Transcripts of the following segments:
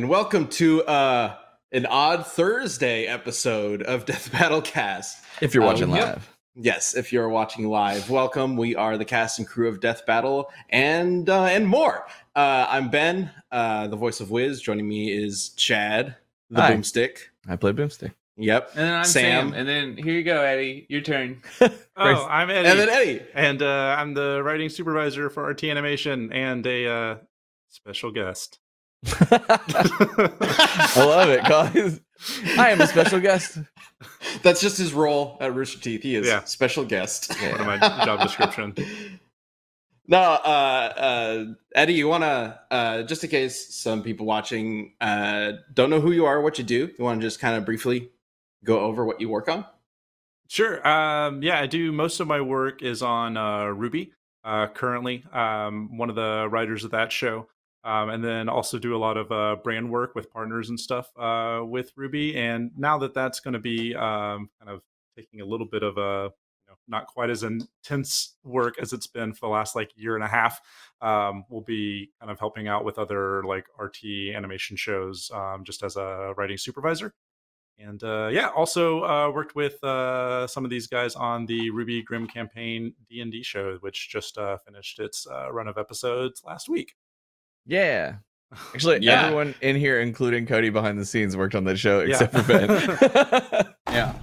and welcome to uh, an odd Thursday episode of Death Battle Cast. If you're watching Um, yep. live. Yes, if you're watching live, welcome. We are the cast and crew of Death Battle and uh, and more. Uh, I'm Ben, uh, the voice of Wiz. Joining me is Chad, the Hi. boomstick. I play Boomstick. Yep. And then I'm Sam. Sam. And then here you go, Eddie. Your turn. Oh, I'm Eddie, And then Eddie. and uh, I'm the writing supervisor for RT Animation and a uh, special guest. I love it, guys. I am a special guest. That's just his role at Rooster Teeth. He is Yeah. special guest. Part of my job description. No, uh, uh, Eddie, you want to, uh, just in case some people watching uh, don't know who you are, what you do, you want to just kind of briefly go over what you work on? Sure. Um, yeah, I do. Most of my work is on uh, RWBY uh, currently. Um, one of the writers of that show. Um, and then also do a lot of uh, brand work with partners and stuff uh, with RWBY. And now that that's going to be um, kind of taking a little bit of a you know, not quite as intense work as it's been for the last like year and a half, um, we'll be kind of helping out with other like RT animation shows um, just as a writing supervisor and uh, yeah also uh, worked with uh, some of these guys on the RWBY Grimm campaign d&d show which just uh, finished its run of episodes last week Yeah. Actually, Yeah. everyone in here, including Cody behind the scenes, worked on that show Yeah. except for Ben. Yeah.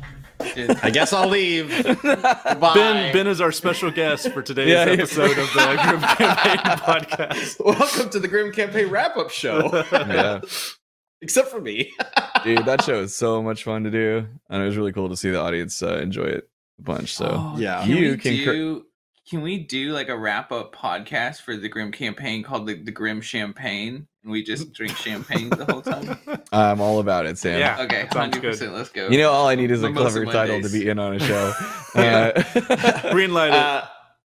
I guess I'll leave. Ben ben is our special guest for today's Yeah, yeah. episode of the Grimm campaign podcast Welcome to the Grimm Campaign wrap up show. yeah. Except for me. Dude, that show is so much fun to do. And it was really cool to see the audience uh, enjoy it a bunch. So, Oh, Yeah. You we can cr- do can we do like a wrap up podcast for the Grimm campaign called the, the Grim Champagne? And we just drink champagne the whole time? I'm all about it, Sam. Yeah. Okay, Sounds hundred good. percent. Let's go. You know, all I need is a Mimosa clever title to be in on a show. Yeah. Uh, green light it Uh,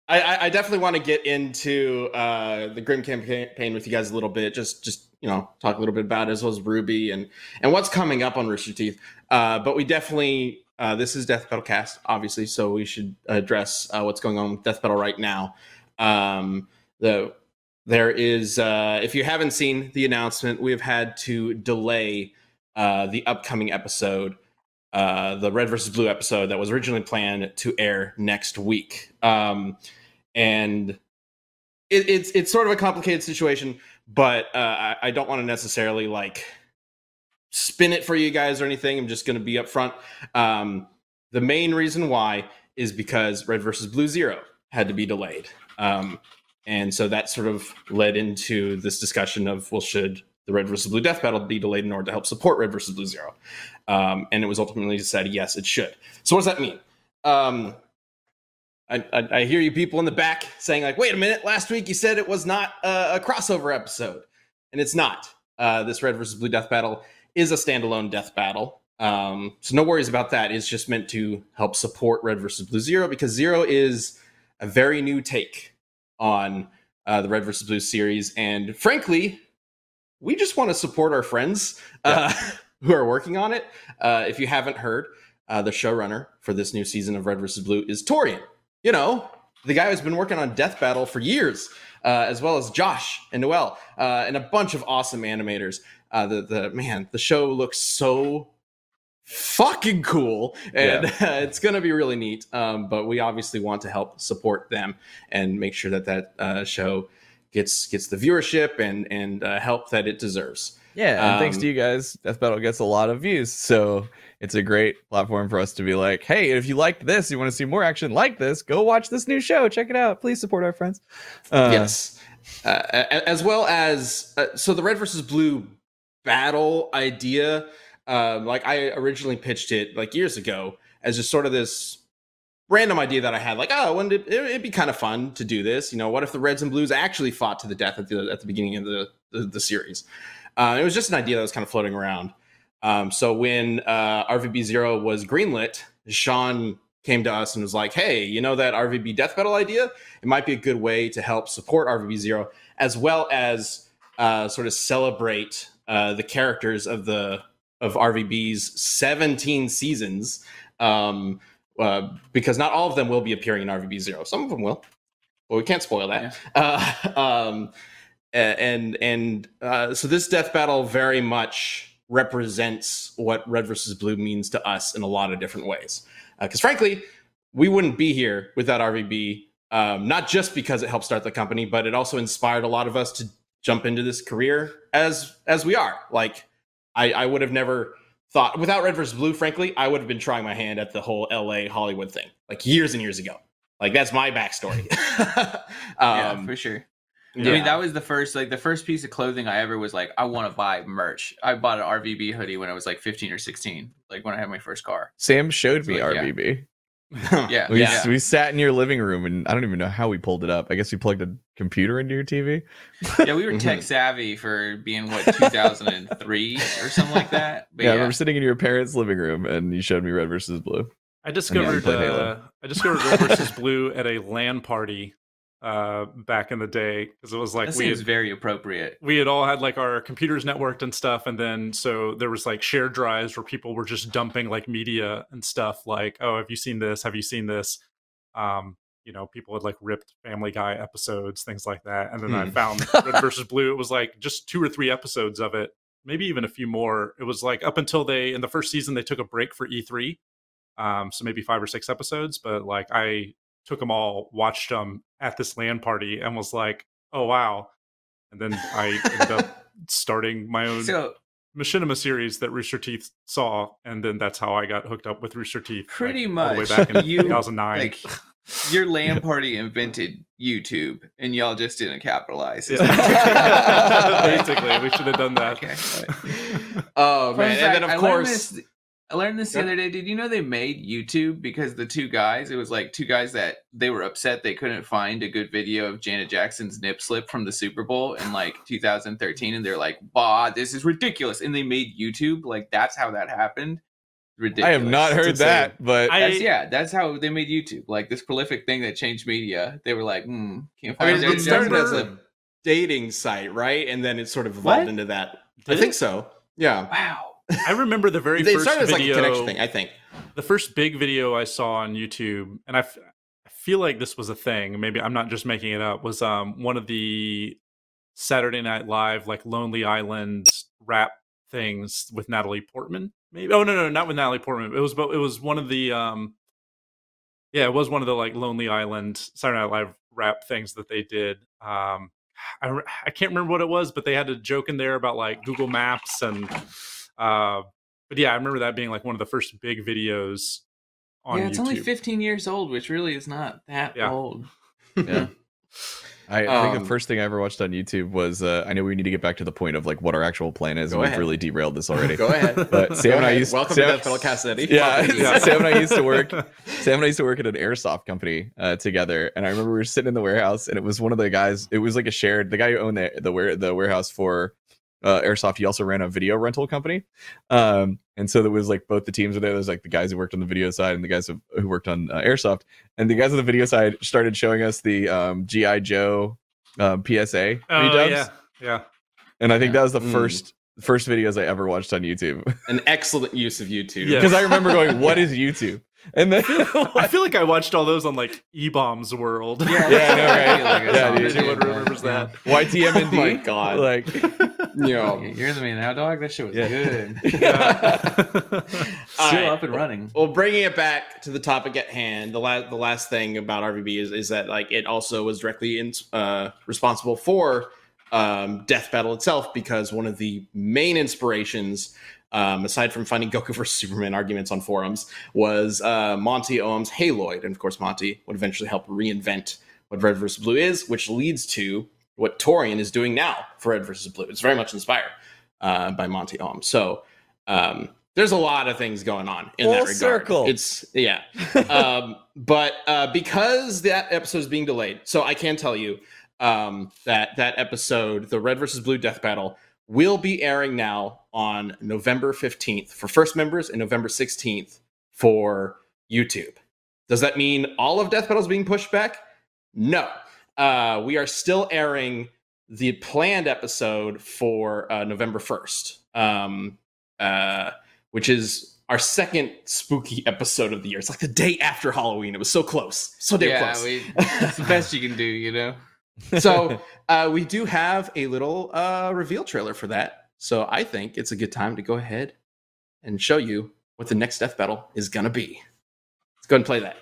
I, I- I definitely want to get into uh, the Grimm campaign with you guys a little bit. Just, just you know, talk a little bit about it, as well as RWBY and and what's coming up on Rooster Teeth. Uh, but we definitely uh, this is Death Battle Cast, obviously, so we should address uh, what's going on with Death Battle right now. Um, the there is, uh, if you haven't seen the announcement, we have had to delay uh, the upcoming episode uh, the red versus blue episode that was originally planned to air next week. Um, and it, it's it's sort of a complicated situation, but I, I don't want to necessarily like spin it for you guys or anything. I'm just going to be upfront. Um, the main reason why is because red versus blue zero had to be delayed. Um, and so that sort of led into this discussion of well, should the red versus blue death battle be delayed in order to help support red versus blue zero? um, and it was ultimately decided yes, it should. So what does that mean? Um, I, I, I hear you people in the back saying like, wait a minute, last week you said it was not a, a crossover episode, and it's not. Uh, this red versus blue death battle is a standalone death battle. Um, so no worries about that. It's just meant to help support red versus blue zero because zero is a very new take on uh, the red versus blue series, and frankly, we just want to support our friends. Uh, who are working on it. Uh, if you haven't heard, uh, the showrunner for this new season of Red versus Blue is Torrian. You know, the guy who's been working on Death Battle for years, uh, as well as Josh and Noel uh, and a bunch of awesome animators. Uh, the the man, the show looks so fucking cool, and it's gonna be really neat. Um, but we obviously want to help support them and make sure that that uh, show gets gets the viewership and and uh, help that it deserves. Yeah, and thanks Um, to you guys, Death Battle gets a lot of views. So it's a great platform for us to be like, hey, if you liked this, you want to see more action like this, go watch this new show. Check it out. Please support our friends. Uh, yes uh, as well as uh, so the red versus blue battle idea. Um, like i originally pitched it like years ago as just sort of this random idea that i had like oh wouldn't it, it'd be kind of fun to do this you know what if the reds and blues actually fought to the death at the at the beginning of the the, the series? Uh, it was just an idea that was kind of floating around. Um, so when uh, rvb zero was greenlit sean came to us and was like hey you know that rvb death battle idea? It might be a good way to help support RVB Zero as well as uh, sort of celebrate uh, the characters of the of RVB's 17 seasons, um, uh, because not all of them will be appearing in RVB Zero. Some of them will, but we can't spoil that. Uh, um, and and uh, so this death battle very much represents what red versus blue means to us in a lot of different ways. Because frankly, we wouldn't be here without RVB. Um, not just because it helped start the company, but it also inspired a lot of us to jump into this career as as we are. Like I, I would have never thought without Red versus Blue. Frankly, I would have been trying my hand at the whole LA Hollywood thing like years and years ago. Like that's my backstory. yeah, um, for sure. yeah. I mean, that was the first, like, the first piece of clothing I ever was like, I want to buy merch. I bought an RVB hoodie when I was like 15 or 16, like when I had my first car. Sam showed me Like, yeah. RVB. Yeah, We, yeah. we sat in your living room and I don't even know how we pulled it up. I guess we plugged a computer into your TV. yeah, we were tech savvy for being what 2003 or something like that. But yeah, I yeah, remember sitting in your parents' living room and you showed me red versus blue. I discovered play Halo. uh, I discovered Red versus Blue at a LAN party uh, back in the day because it was like that we had, very appropriate. we had all had like our computers networked and stuff, and then so there was like shared drives where people were just dumping like media and stuff. Like, oh, have you seen this? Have you seen this? Um, you know, people had like ripped Family Guy episodes, things like that, and then I Hmm. found Red versus Blue. It was like just two or three episodes of it, maybe even a few more. It was like up until they in the first season they took a break for E3 um so maybe five or six episodes but like i took them all watched them at this LAN party and was like oh wow and then i ended up starting my own So machinima series that rooster teeth saw and then that's how i got hooked up with rooster teeth like, Pretty all the way back in You, 2009 like your LAN party invented YouTube, and y'all just didn't capitalize. Yeah. what you're saying. basically we should have done that Okay. oh Fun man, and then of I course, this- I learned this the other day. Did you know they made YouTube because the two guys? It was like two guys that they were upset they couldn't find a good video of Janet Jackson's nip slip from the Super Bowl in like 2013, and they're like, "Bah, this is ridiculous!" And they made YouTube. Like that's how that happened. Ridiculous. I have not heard insane. that, but I- yeah, that's how they made YouTube. Like this prolific thing that changed media. They were like, hmm, can't find I find mean, Janet it started as a dating site, right? And then it sort of evolved What? into that. Did I think it? so. Yeah. Wow. I remember the very They first started as like a video connection thing, I think. the first big video I saw on YouTube, and I, f- I feel like this was a thing. Maybe I'm not just making it up. Was um one of the Saturday Night Live like Lonely Island rap things with Natalie Portman? Maybe. Oh no, no, not with Natalie Portman. It was, but it was one of the um. Yeah, it was one of the like Lonely Island Saturday Night Live rap things that they did. Um, I I can't remember what it was, but they had a joke in there about like Google Maps and. Uh, but yeah, I remember that being like one of the first big videos on yeah, it's YouTube. only 15 years old, which really is not that Yeah. old. yeah. I, I think Um, the first thing I ever watched on YouTube was uh, I know we need to get back to the point of like what our actual plan is. And we've ahead. really derailed this already. Go ahead. But Sam Go and I used Welcome Sam, to Death Metal Cast City. Yeah, Yeah. Sam and I used to work. Sam and I used to work at an airsoft company uh, together, and I remember we were sitting in the warehouse, and it was one of the guys. It was like a shared. The guy who owned the the, ware, the warehouse for uh, airsoft, he also ran a video rental company, um, and so there was like both the teams were there. There was like the guys who worked on the video side and the guys who, who worked on uh, airsoft, and the guys on the video side started showing us the um, GI Joe um, PSA Oh redubs, yeah, yeah. and I think that was the Mm. first first videos I ever watched on YouTube An excellent use of YouTube. Yeah. because I remember going, "What is YouTube?" And then I feel like I watched all those on like E Bombs World. Yeah, Yeah, I know, right? I feel like I Yeah, saw dude. it, Anyone yeah. remembers that? YTMND. Oh my God. Like, You know, You're the man now, dog. That shit was Yeah. good. All Still right. up and running. Well, bringing it back to the topic at hand, the last the last thing about RVB is is that like it also was directly in, uh, responsible for um, Death Battle itself because one of the main inspirations, um, aside from finding Goku versus Superman arguments on forums, was uh, Monty Oum's Haloid, and of course Monty would eventually help reinvent what Red versus Blue is, which leads to what Torrian is doing now for Red versus Blue. It's very much inspired uh, by Monty Oum. So. Um, there's a lot of things going on in that regard. circle. It's yeah, um, but uh, because that episode is being delayed, so I can tell you um, that that episode, the Red versus Blue Death Battle, will be airing now on November 15th for first members and November 16th for YouTube. Does that mean all of Death Battle is being pushed back? No. Uh, we are still airing the planned episode for uh, November 1st, um, uh, which is our second spooky episode of the year. It's like the day after Halloween. It was so close. So damn yeah, close. we, it's the best you can do, you know. so uh, we do have a little uh, reveal trailer for that. So I think it's a good time to go ahead and show you what the next death battle is gonna be. Let's go ahead and play that.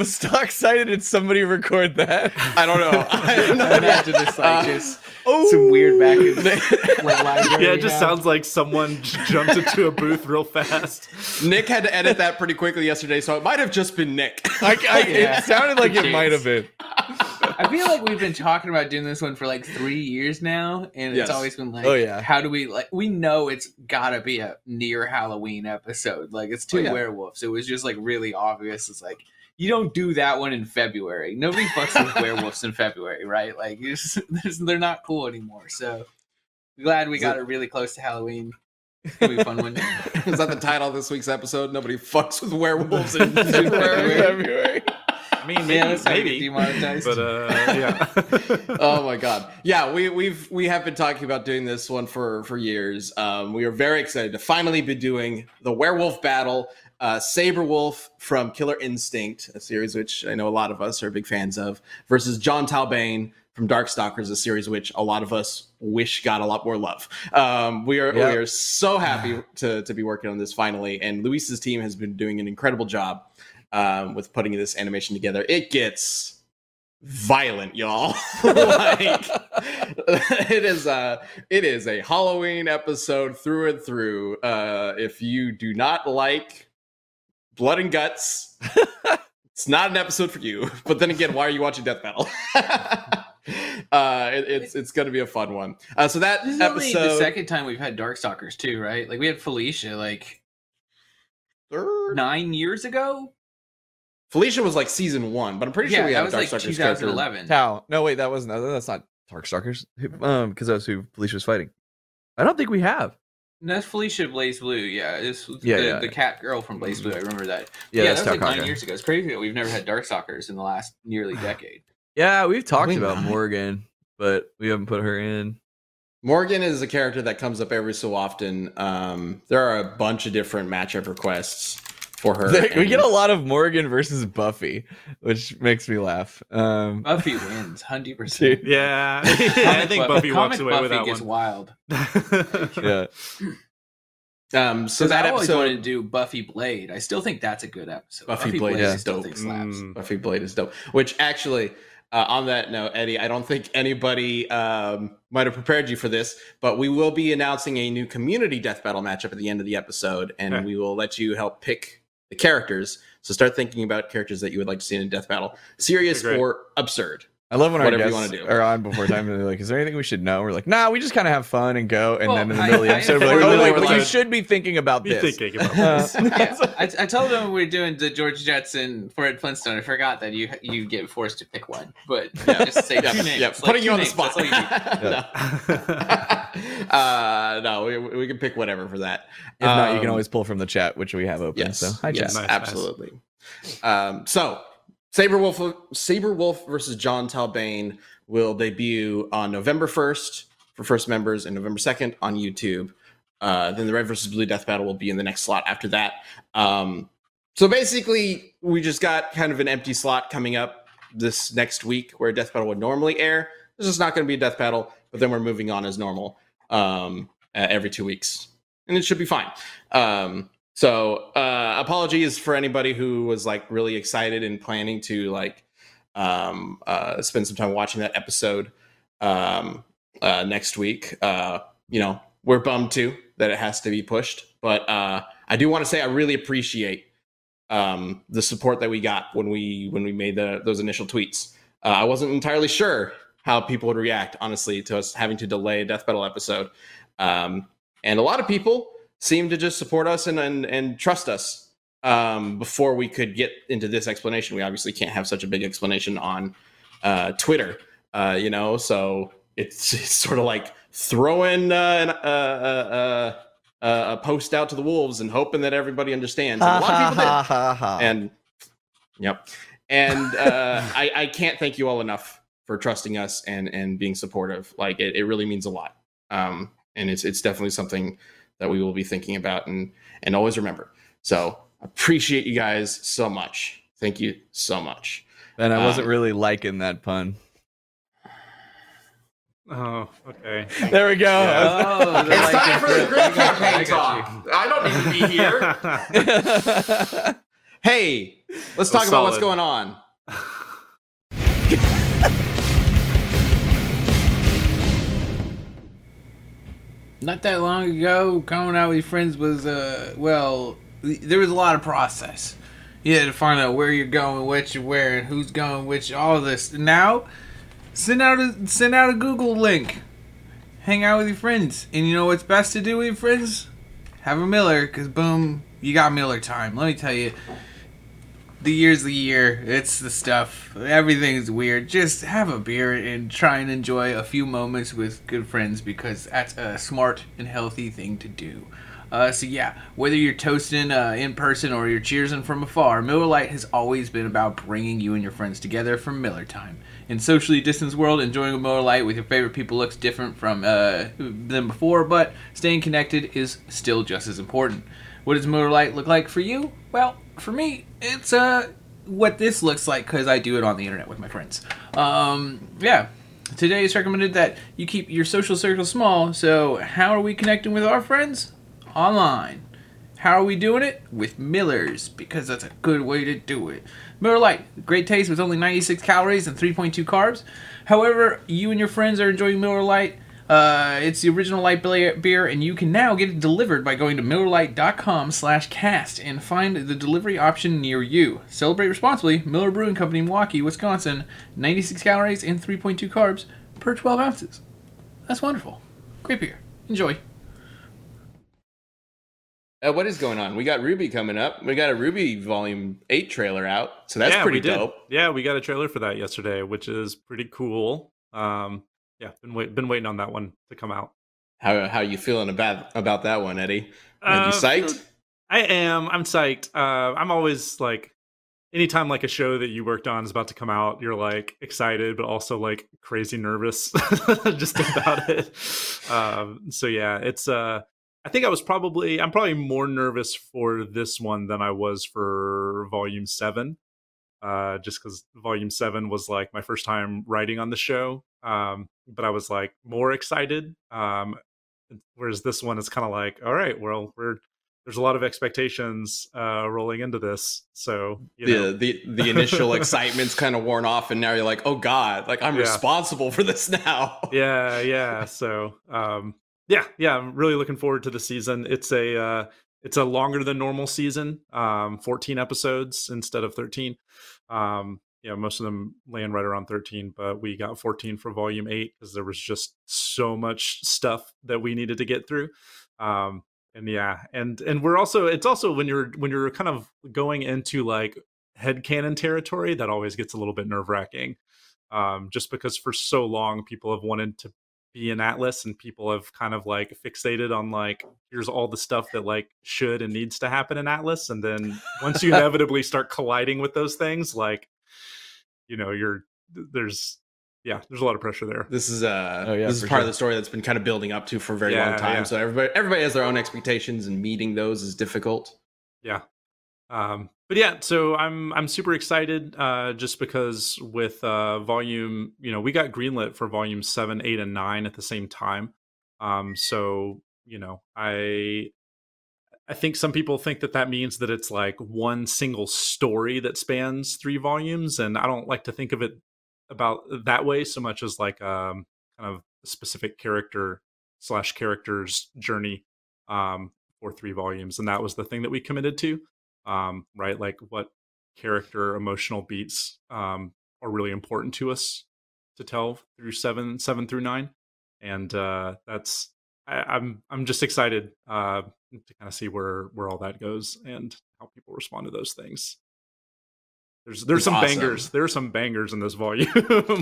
That off of a stock site did somebody record that? I don't know. I don't know. Imagine this like Uh, just Oh, some weird back and like library Yeah, it just now. sounds like someone jumped into a booth real fast. Nick had to edit that pretty quickly yesterday, so it might have just been Nick. I, I, Yeah. It sounded like it might have been. I feel like we've been talking about doing this one for like three years now, and Yes. it's always been like, Oh, yeah. how do we like? We know it's gotta be a near Halloween episode. Like it's two Oh, yeah. werewolves. It was just like really obvious. It's like you don't do that one in February. Nobody fucks with werewolves in February, right? Like just, they're not cool anymore. So glad we got it really close to Halloween. It's gonna be a fun one. Is that the title of this week's episode? Nobody fucks with werewolves in February. February. Mean, maybe, Yeah, that's how we get maybe. demonetized. But uh, yeah. oh my god yeah we we've we have been talking about doing this one for for years um we are very excited to finally be doing the werewolf battle uh Sabrewulf from killer instinct a series which i know a lot of us are big fans of versus Jon Talbain from darkstalkers a series which a lot of us wish got a lot more love um we are Yep. we are so happy to to be working on this finally and luis's team has been doing an incredible job um with putting this animation together it gets violent y'all. Like it is a it is a halloween episode through and through. Uh if you do not like blood and guts it's not an episode for you. But then again why are you watching death battle uh it, it's it's gonna be a fun one. Uh so that This is only the episode second time we've had Darkstalkers too, right? Like we had Felicia like third- nine years ago. Felicia was like season one but i'm pretty sure we that had was a like Darkstalkers character 2011. Tao. No, wait, that wasn't. That's not Darkstalkers. Um, because that's who Felicia was fighting. I don't think we have. No, That's Felicia BlazBlue. Yeah, this was Yeah, the, yeah. the cat girl from BlazBlue. I remember that. Yeah, Yeah, that's that was like nine years ago. It's crazy that we've never had Darkstalkers in the last nearly decade. Yeah, we've talked we about not? Morrigan, but we haven't put her in. Morrigan is a character that comes up every so often. Um, there are a bunch of different matchup requests for her. we get a lot of Morrigan versus Buffy, which makes me laugh. Um, Buffy wins, hundred percent. yeah. I think Buffy walks Comic away Buffy with that gets one. wild. yeah. Um, so So that I always wanted to do Buffy Blade. I still think that's a good episode. Buffy Blade is I still dope. think slaps. Mm. Buffy Blade is dope. Which actually, uh, on that note, Eddie, I don't think anybody um, might have prepared you for this, but we will be announcing a new community death battle matchup at the end of the episode, and Okay. we will let you help pick the characters. So start thinking about characters that you would like to see in a death battle, serious or absurd. I love when our Whatever you guests wanna do. are on before time and they're like, "Is there anything we should know?" We're like, "Nah, we just kind of have fun and go." And Well, then in the I- middle of the I- we're like, "Oh wait, but you should be thinking about Be this." thinking about Uh, this. yeah, I, I told them we were doing the George Jetson Fred Flintstone. I forgot that you you get forced to pick one, but Yeah. just say Yeah, two names. yeah, Like, putting you on the spot. that's all you need. uh, no, we, we can pick whatever for that. if not, you can Um, always pull from the chat, which we have open. Yes, So hi, yes, chat. Nice, nice. absolutely. Um, so, Sabrewulf, Saber Wolf versus Jon Talbain will debut on November first for first members and November second on YouTube. Uh, then the Red versus Blue Death Battle will be in the next slot after that. Um, so basically, we just got kind of an empty slot coming up this next week where Death Battle would normally air. This is not going to be a Death Battle, but then we're moving on as normal um, uh, every two weeks, and it should be fine. Um, so uh, apologies for anybody who was like really excited and planning to like um, uh, spend some time watching that episode. Um, uh, next week. Uh, you know, we're bummed too that it has to be pushed, but uh, I do want to say I really appreciate um, the support that we got when we when we made the, those initial tweets. Uh, I wasn't entirely sure how people would react, honestly, to us having to delay a Death Battle episode, um, and a lot of people seemed to just support us and and, and trust us um, before we could get into this explanation. We obviously can't have such a big explanation on uh, Twitter, uh, you know, so it's, it's sort of like throwing uh, an, uh, uh, uh, a post out to the wolves and hoping that everybody understands. And a lot of people did. And yep. And uh, I, I can't thank you all enough for trusting us and and being supportive. Like it, it really means a lot. Um, and it's it's definitely something that we will be thinking about and and always remember. So appreciate you guys so much. Thank you so much. and I wasn't um, really liking that pun. Oh, okay. There we go. Oh, It's like time for the I Grid got you, I Campaign talk. I don't need to be here. hey, let's talk That's about what's going on. Not that long ago, going out with your friends was uh well, there was a lot of process. You had to find out where you're going, what you're wearing, who's going, which, all this. Now, send out a send out a Google link. Hang out with your friends, and you know what's best to do with your friends? Have a Miller, cause boom, you got Miller time. Let me tell you, the year's the year. It's the stuff. Everything's weird. Just have a beer and try and enjoy a few moments with good friends because that's a smart and healthy thing to do. Uh, so yeah, whether you're toasting uh, in person or you're cheersing from afar, Miller Lite has always been about bringing you and your friends together for Miller time. In socially distanced world, enjoying a Miller Lite with your favorite people looks different from uh, than before, but staying connected is still just as important. What does Miller Lite look like for you? Well, for me, it's uh what this looks like because I do it on the internet with my friends. Um, yeah. Today it's recommended that you keep your social circle small. So how are we connecting with our friends? Online. How are we doing it? With Miller's, because that's a good way to do it. Miller Lite, great taste with only 96 calories and 3.2 carbs. However, you and your friends are enjoying Miller Lite. Uh, it's the original light beer, beer, and you can now get it delivered by going to MillerLite.com slash cast and find the delivery option near you. Celebrate responsibly. Miller Brewing Company, Milwaukee, Wisconsin. 96 calories and 3.2 carbs per 12 ounces. That's wonderful. Great beer. Enjoy. Uh, what is going on? We got RWBY coming up. We got a RWBY Volume Eight trailer out, so that's yeah, pretty we did. dope. Yeah, we got a trailer for that yesterday, which is pretty cool. Um, yeah, been wait, been waiting on that one to come out. How how you feeling about about that one, Eddie? Are you Uh, psyched? I am. I'm psyched. Uh, I'm always like, anytime like a show that you worked on is about to come out, you're like excited, but also like crazy nervous just about it. Um, so yeah, it's. Uh, I think I was probably. I'm probably more nervous for this one than I was for Volume Seven. Uh, just because Volume Seven was like my first time writing on the show. Um, but I was like more excited. Um, whereas this one is kind of like, all right, well, we're there's a lot of expectations uh rolling into this so you know the the the initial excitement's kind of worn off, and now you're like, oh god, like I'm Yeah. responsible for this now. yeah yeah so um yeah yeah i'm really looking forward to the season it's a uh it's a longer than normal season um 14 episodes instead of 13 um you know most of them land right around 13 but we got 14 for volume 8 because there was just so much stuff that we needed to get through um and yeah and and we're also it's also when you're when you're kind of going into like head headcanon territory that always gets a little bit nerve-wracking um just because for so long people have wanted to be an atlas and people have kind of like fixated on like here's all the stuff that like should and needs to happen in atlas and then once you inevitably start colliding with those things like you know you're there's yeah there's a lot of pressure there This is uh Oh, yeah, this is for part of the story that's been kind of building up to for a very Yeah, long time. yeah. So everybody everybody has their own expectations, and meeting those is difficult. yeah um but yeah so i'm i'm super excited uh just because with uh volume you know we got greenlit for volume 7 8 and 9 at the same time um so you know i i think some people think that that means that it's like one single story that spans three volumes and i don't like to think of it about that way so much as like um kind of specific character slash character's journey um, for three volumes, and that was the thing that we committed to. Um, right, like what character emotional beats um, are really important to us to tell through seven, seven through nine, and uh, that's I, I'm I'm just excited uh, to kind of see where where all that goes and how people respond to those things. There's there's It's some awesome. bangers. There are some bangers in this volume.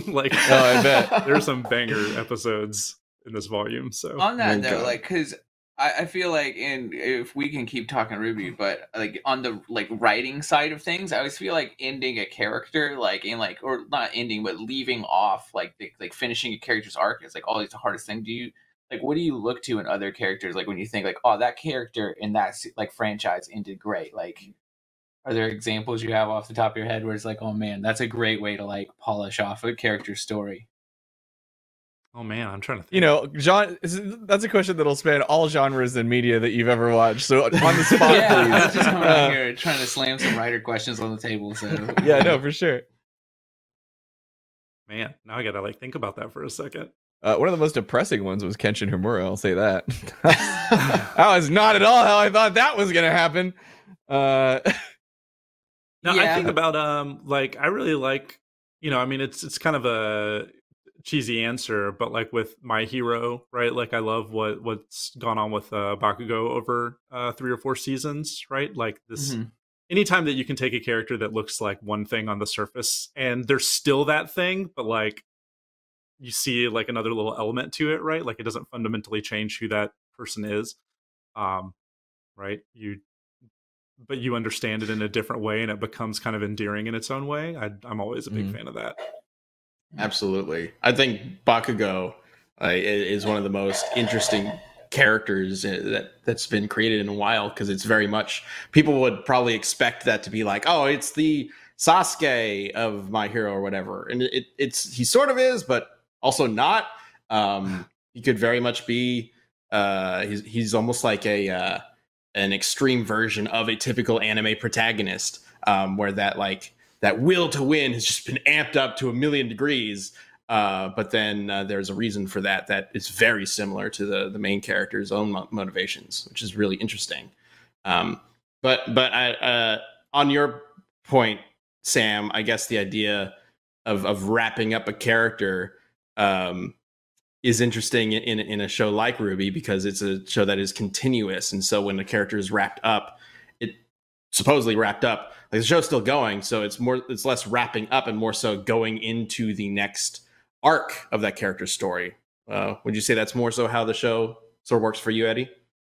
like Oh, I bet. there's some banger episodes in this volume. So on that oh, though Okay. like because I, I feel like in if we can keep talking RWBY but like on the like writing side of things i always feel like ending a character like in like or not ending but leaving off like the, like finishing a character's arc is like always the hardest thing do you like what do you look to in other characters like when you think like oh that character in that like franchise ended great like are there examples you have off the top of your head where it's like oh man that's a great way to like polish off a character story oh man, I'm trying to think. You know, John, that's a question that'll span all genres and media that you've ever watched. So on the spot, yeah i please. was just coming Uh, out here trying to slam some writer questions on the table so yeah, no, for sure. man, now I gotta like think about that for a second. Uh, one of the most depressing ones was Kenshin Himura. I'll say that. that was not at all how I thought that was gonna happen. Uh, No, I think about um like I really like you know I mean it's it's kind of a cheesy answer but like with my hero right like I love what what's gone on with uh Bakugo over uh 3 or 4 seasons right like this Mhm. anytime that you can take a character that looks like one thing on the surface and there's still that thing but like you see like another little element to it right? Like it doesn't fundamentally change who that person is um right? You but you understand it in a different way and it becomes kind of endearing in its own way. I, i'm always a big Mhm. fan of that. Absolutely. I think Bakugo uh, is one of the most interesting characters uh, that that's been created in a while because it's very much people would probably expect that to be like, oh, it's the Sasuke of My Hero or whatever, and it, it's he sort of is, but also not. Um, he could very much be. Uh, he's he's almost like a uh, an extreme version of a typical anime protagonist, um, where that like that will to win has just been amped up to a million degrees. Uh, but then uh, there's a reason for that that is very similar to the the main character's own mo- motivations, which is really interesting. Um, but but I, uh, on your point, Sam, I guess the idea of of wrapping up a character um, is interesting in, in a show like RWBY because it's a show that is continuous, and so when the character is wrapped up, it supposedly wrapped up. Like the show's still going, so it's more it's less wrapping up and more so going into the next arc of that character's story. Uh, would you say that's more so how the show sort of works for you, Eddie?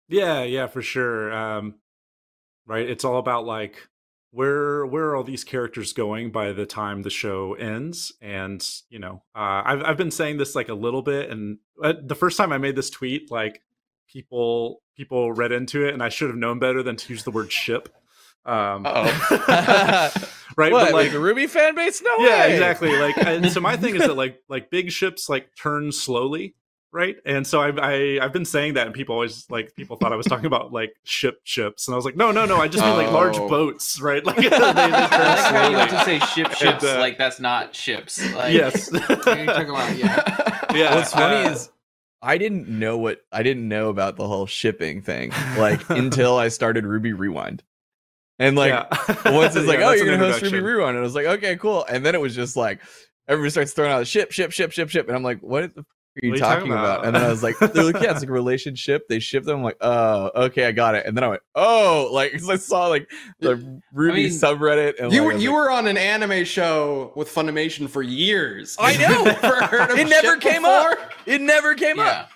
yeah yeah for sure um right it's all about like where where are all these characters going by the time the show ends and you know uh i've, I've been saying this like a little bit and uh, the first time i made this tweet like people people read into it and i should have known better than to use the word ship um right what, but like like the RWBY fan base? No yeah way. exactly like and so my thing is that like like big ships like turn slowly right and so I, I i've been saying that and people always like people thought i was talking about like ship ships and i was like no no no i just mean like large Oh. boats right like they, they turn I like how you have to slowly say ship ships uh, like that's not ships. Like, yes you're talking about yeah. yeah What's funny uh, is I didn't know what I didn't know about the whole shipping thing like until I started RWBY Rewind. And like yeah. once it's like, Yeah, oh, you're gonna host RWBY. Rewind, and I was like, okay, cool. And then it was just like everybody starts throwing out ship, ship, ship, ship, ship, and I'm like, what the f- are you are you talking, talking about? about? And then I was like, they're like, yeah, it's like a relationship. They ship them. I'm like, oh, okay, I got it. And then I went, oh, like 'cause I saw like the RWBY mean, subreddit, and you like, were you like, were on an anime show with Funimation for years. I know. You've never heard of It never came before? up. it never came yeah. up.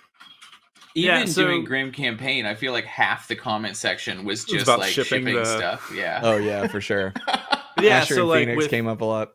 Even Yeah, so- doing Grimm campaign, I feel like half the comment section was was just about like shipping shipping, the- stuff. Yeah. Oh yeah, for sure. But yeah Asher so and like Phoenix with came up a lot.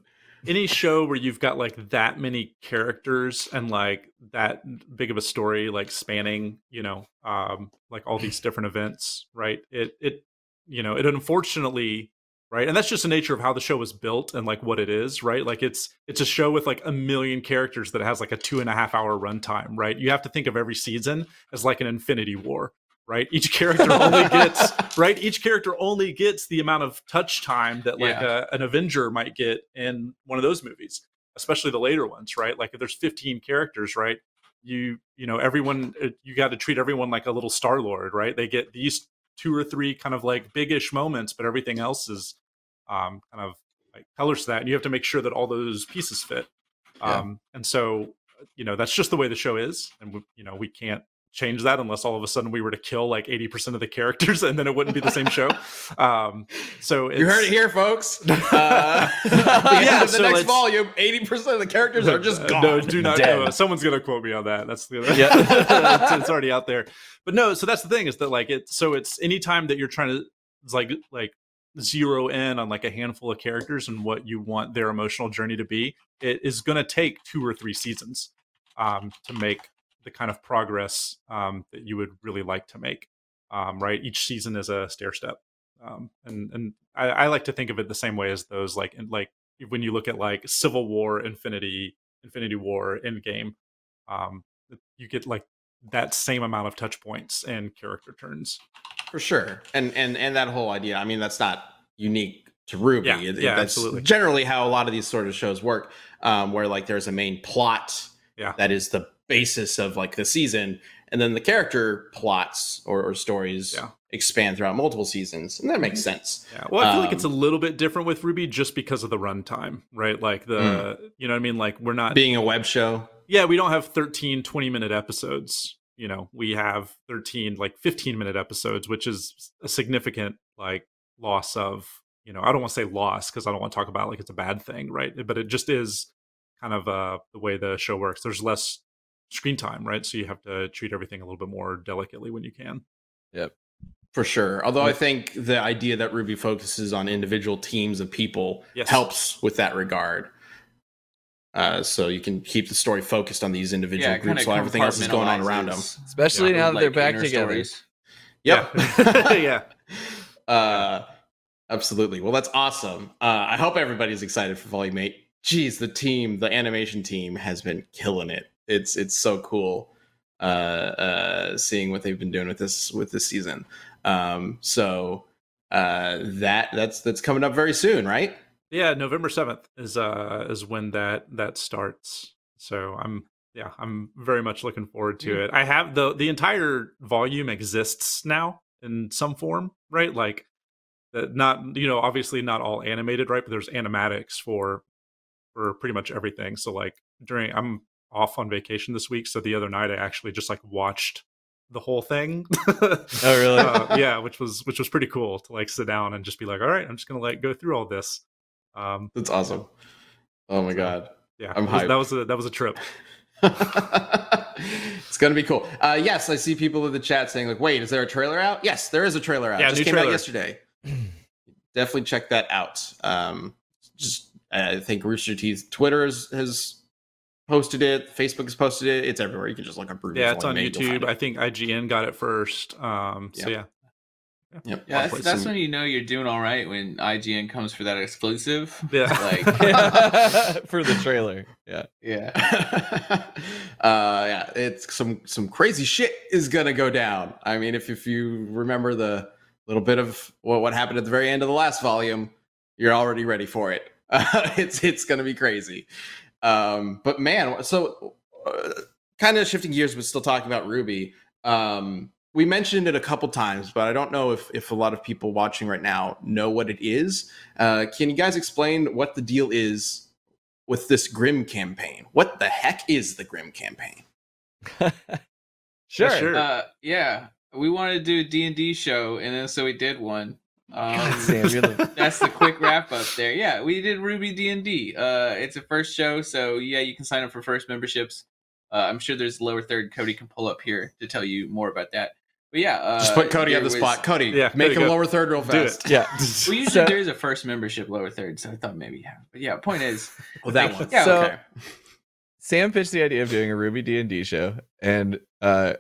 Any show where you've got like that many characters and like that big of a story like spanning you know um like all these different events right? It it you know it unfortunately right and that's just the nature of how the show was built and like what it is right? Like it's it's a show with like a million characters that has like a two and a half hour runtime right? You have to think of every season as like an infinity war right each character only gets right each character only gets the amount of touch time that like Yeah. a, an avenger might get in one of those movies especially the later ones right like if there's 15 characters right you you know everyone uh, you got to treat everyone like a little Star Lord, right? They get these two or three kind of like big-ish moments, but everything else is um, kind of like colors to that, and you have to make sure that all those pieces fit. Yeah. Um, and so you know that's just the way the show is, and we, you know we can't change that unless all of a sudden we were to kill like 80% of the characters and then it wouldn't be the same show um so it's, You heard it here, folks. Uh, the Yeah, the so next let's- volume, eighty percent of the characters are just Uh, gone. No, do not. Dead. no, someone's gonna quote me on that. That's the. Yeah. it's, it's already out there. But no, so that's the thing is that like it. So it's anytime that you're trying to it's like like zero in on like a handful of characters and what you want their emotional journey to be, it is going to take two or three seasons um, to make the kind of progress um, that you would really like to make. Um, right, each season is a stair step, um, and and I, I like to think of it the same way as those like in, like when you look at like Civil War, Infinity, Infinity War, Endgame, um, you get like that same amount of touch points and character turns. for sure and and and that whole idea i mean that's not unique to RWBY Yeah, it- yeah, that's absolutely. generally how a lot of these sort of shows work um where like there's a main plot Yeah. that is the basis of like the season and then the character plots or, or stories Yeah. expand throughout multiple seasons and that makes sense Yeah. Well, I feel like it's a Um, little bit different with RWBY just because of the runtime, right? Like the, you know what I mean? Like we're not, being a web show yeah, we don't have 13 20 minute episodes. You know, we have 13 like 15 minute episodes, which is a significant like loss of, you know, I don't want to say loss because I don't want to talk about like it's a bad thing, right? But it just is kind of uh the way the show works. There's less screen time, right? So you have to treat everything a little bit more delicately when you can. Yep. For sure although i think the idea that RWBY focuses on individual teams of people Yes. helps with that regard uh, so you can keep the story focused on these individual Yeah, groups kinda while everything else is going on around them Especially yeah, now that like, they're back together. stories. Yep. Yeah. yeah. Uh, absolutely. Well, that's awesome. Uh, I hope everybody's excited for Volume Eight. Geez, the team, the animation team, has been killing it. It's it's so cool uh, uh, seeing what they've been doing with this with this season. Um, so uh, that that's that's coming up very soon, right? Yeah, November seventh is uh is when that that starts. So I'm yeah, I'm very much looking forward to it. I have the the entire volume exists now in some form, right? Like that not you know, obviously not all animated, right? But there's animatics for for pretty much everything. So like during I'm off on vacation this week, so the other night I actually just like watched the whole thing. Oh, really? Uh, yeah, which was which was pretty cool to like sit down and just be like, all right, I'm just gonna like go through all this. Um, That's awesome. Oh my god. yeah, I'm was- hyped. that was a that was a trip. it's gonna be cool. Uh, yes, I see people in the chat saying like, "Wait, is there a trailer out?" Yes, there is a trailer out. Yeah, just new came out trailer. yesterday. Definitely check that out. Um, just I think Rooster Teeth Twitter has, has posted it. Facebook has posted it. It's everywhere. You can just look up. RWBY Yeah, it's on Volume eight, you'll find YouTube. it. I think IGN got it first. Um, so yeah, Yep. Yeah, that's, that's when you know you're doing all right when IGN comes for that exclusive. yeah. Like, for the trailer. Yeah. yeah. uh yeah it's some some crazy shit is gonna go down i mean if if you remember the little bit of what, what happened at the very end of the last volume you're already ready for it uh, it's it's gonna be crazy um but man so uh, kind of shifting gears but still talking about RWBY um we mentioned it a couple times but i don't know if if a lot of people watching right now know what it is uh can you guys explain what the deal is with this Grimm campaign. What the heck is the Grimm campaign? sure. sure. Uh, yeah. We wanted to do a D&D show, and then so we did one. God, Um, Sam, the that's the quick wrap up there. Yeah, we did RWBY D&D. Uh, it's a first show, so yeah, you can sign up for first memberships. Uh, I'm sure there's lower third Cody can pull up here to tell you more about that. But yeah, uh, Just put Cody on the was- spot. Cody, Yeah, make him go. lower third real Do fast. it. yeah. Well, usually So- there is a first membership lower third, so I thought maybe yeah. But yeah, point is, Oh, that one. Yeah, So- okay. Sam pitched the idea of doing a RWBY D and D show, and uh,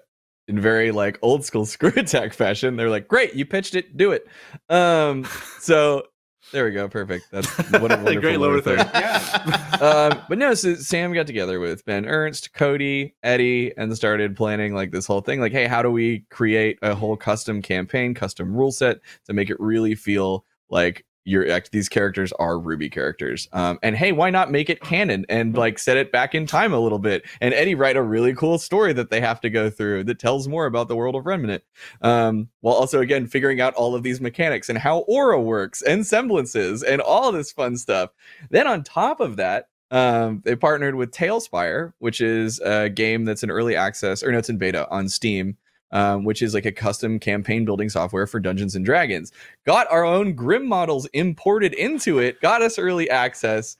in very like old school screw attack fashion, they're like, "Great, you pitched it, do it." Um, so there we go, perfect. That's what a wonderful Great lower third. yeah, um, but no, so Sam got together with Ben Ernst, Cody, Eddie, and started planning like this whole thing. Like, hey, how do we create a whole custom campaign, custom rule set to make it really feel like you're act- these characters are RWBY characters. Um, and hey, why not make it canon and like set it back in time a little bit? And Eddie write a really cool story that they have to go through that tells more about the world of Remnant. Um, while also again figuring out all of these mechanics and how aura works and semblances and all this fun stuff. Then on top of that, um, they partnered with TaleSpire, which is a game that's in early access or no, it's in beta on Steam. Um, which is like a custom campaign building software for Dungeons and Dragons. Got our own Grimm models imported into it, got us early access.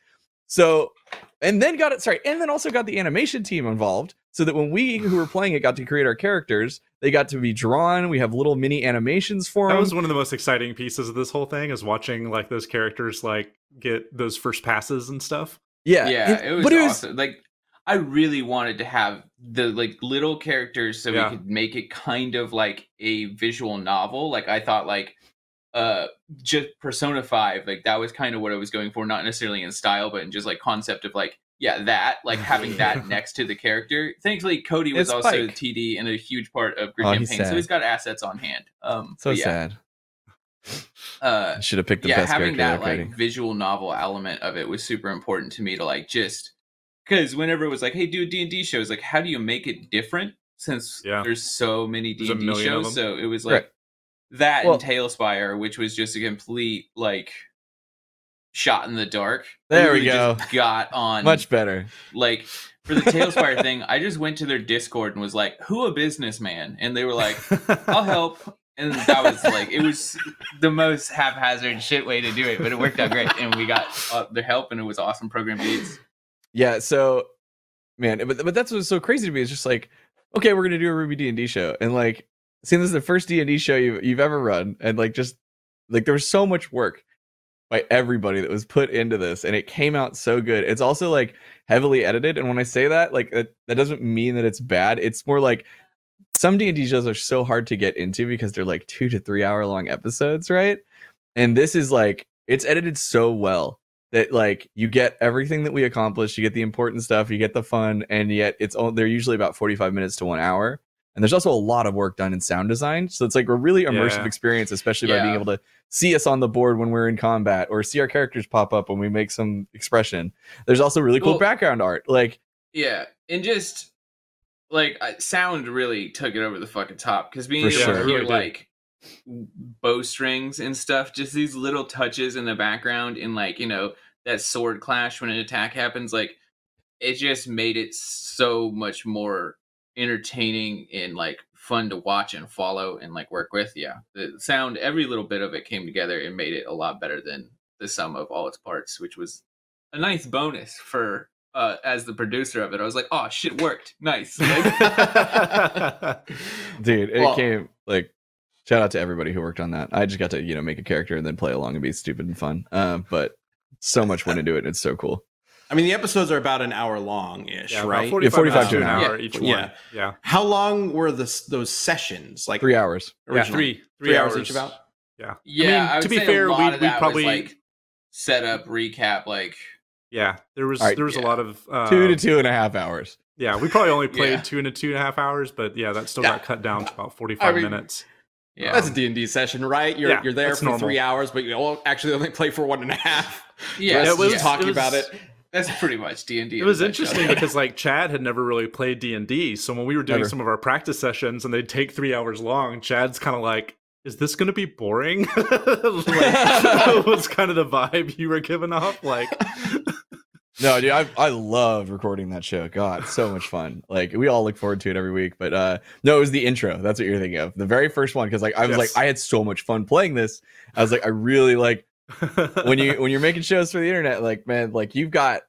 So, and then got it, sorry, and then also got the animation team involved so that when we who were playing it got to create our characters, they got to be drawn. We have little mini animations for them. That was one of the most exciting pieces of this whole thing is watching like those characters like get those first passes and stuff. yeah, yeah, it was but awesome. Like I really wanted to have the like little characters so Yeah. we could make it kind of like a visual novel. Like I thought like uh just Persona 5, like that was kind of what I was going for, not necessarily in style, but in just like concept of like yeah, that like having that next to the character. Thankfully, Cody was It's also Spike. TD and a huge part of Grid Oh, Campaign, so he's got assets on hand. Um, so yeah, sad. Uh, Should have picked the yeah, best having character that like visual novel element of it was super important to me to like just because whenever it was like, hey, do a D and D show, it's like, how do you make it different? Since Yeah. there's so many D and D shows, so it was like Right. that Well- and TaleSpire, which was just a complete like shot in the dark. There we go. just got on Much better. like for the TaleSpire thing. I just went to their Discord and was like, "Who a businessman?" And they were like, I'll help. And that was like it was the most haphazard shit way to do it, but it worked out great, and we got uh, their help, and it was awesome program leads. Yeah, so man, but but that's what's so crazy to me. It's just like, okay, we're gonna do a RWBY D and D show, and like, seeing this is the first D and D show you've you've ever run, and like just like there was so much work by everybody that was put into this, and it came out so good. It's also like heavily edited, and when I say that, like that, that doesn't mean that it's bad. It's more like some D and D shows are so hard to get into because they're like two to three hour long episodes, right? And this is like it's edited so well that like you get everything that we accomplished, you get the important stuff, you get the fun, and yet it's all they're usually about 45 minutes to one hour. And there's also a lot of work done in sound design. So it's like a really immersive Yeah. experience, especially by being able to see us on the board when we're in combat or see our characters pop up when we make some expression. There's also really cool Well- background art. Like Yeah, and just like sound really took it over the fucking top because being able sure. to hear really like bowstrings and stuff, just these little touches in the background, and like you know that sword clash when an attack happens, like it just made it so much more entertaining and like fun to watch and follow and like work with. Yeah, the sound, every little bit of it came together and made it a lot better than the sum of all its parts, which was a nice bonus for uh as the producer of it. I was like, oh shit, worked. Nice. Dude it Well- came like shout out to everybody who worked on that i just got to you know make a character and then play along and be stupid and fun um but so much went into it it's so cool I mean, the episodes are about an hour long ish, yeah, right? 45, 45 to to an an hour. hour each Yeah. one. Yeah. How long were the, those sessions? Like three hours Yeah, originally? three, three, hours, each about? Yeah. yeah, I mean, I would to be say fair, we- we probably- like set up, recap, like Yeah. There was All right, there was a lot of uh, two to two and a half hours Yeah, we probably only played Yeah. two and a two and a half hours, but yeah, that still Yeah. got cut down to about forty five I mean, minutes. Yeah. That's a D&D session, right? You're, Yeah, you're there for normal. three hours, but you all actually only play for one and a half. yeah, Just it was- talking it was- about it. that's pretty much D and D. It was interesting because like Chad had never really played D and D, so when we were doing Never. some of our practice sessions and they'd take three hours long, Chad's kind of like, "Is this going to be boring?" like, was kind of the vibe you were giving off. Like, no dude I, I loved recording that show. God so much fun. Like we all look forward to it every week but uh no it was the intro. That's what you're thinking of. The very first one because like i was Yes. like i had so much fun playing this. I was like i really like when you when you're making shows for the internet like man like you've got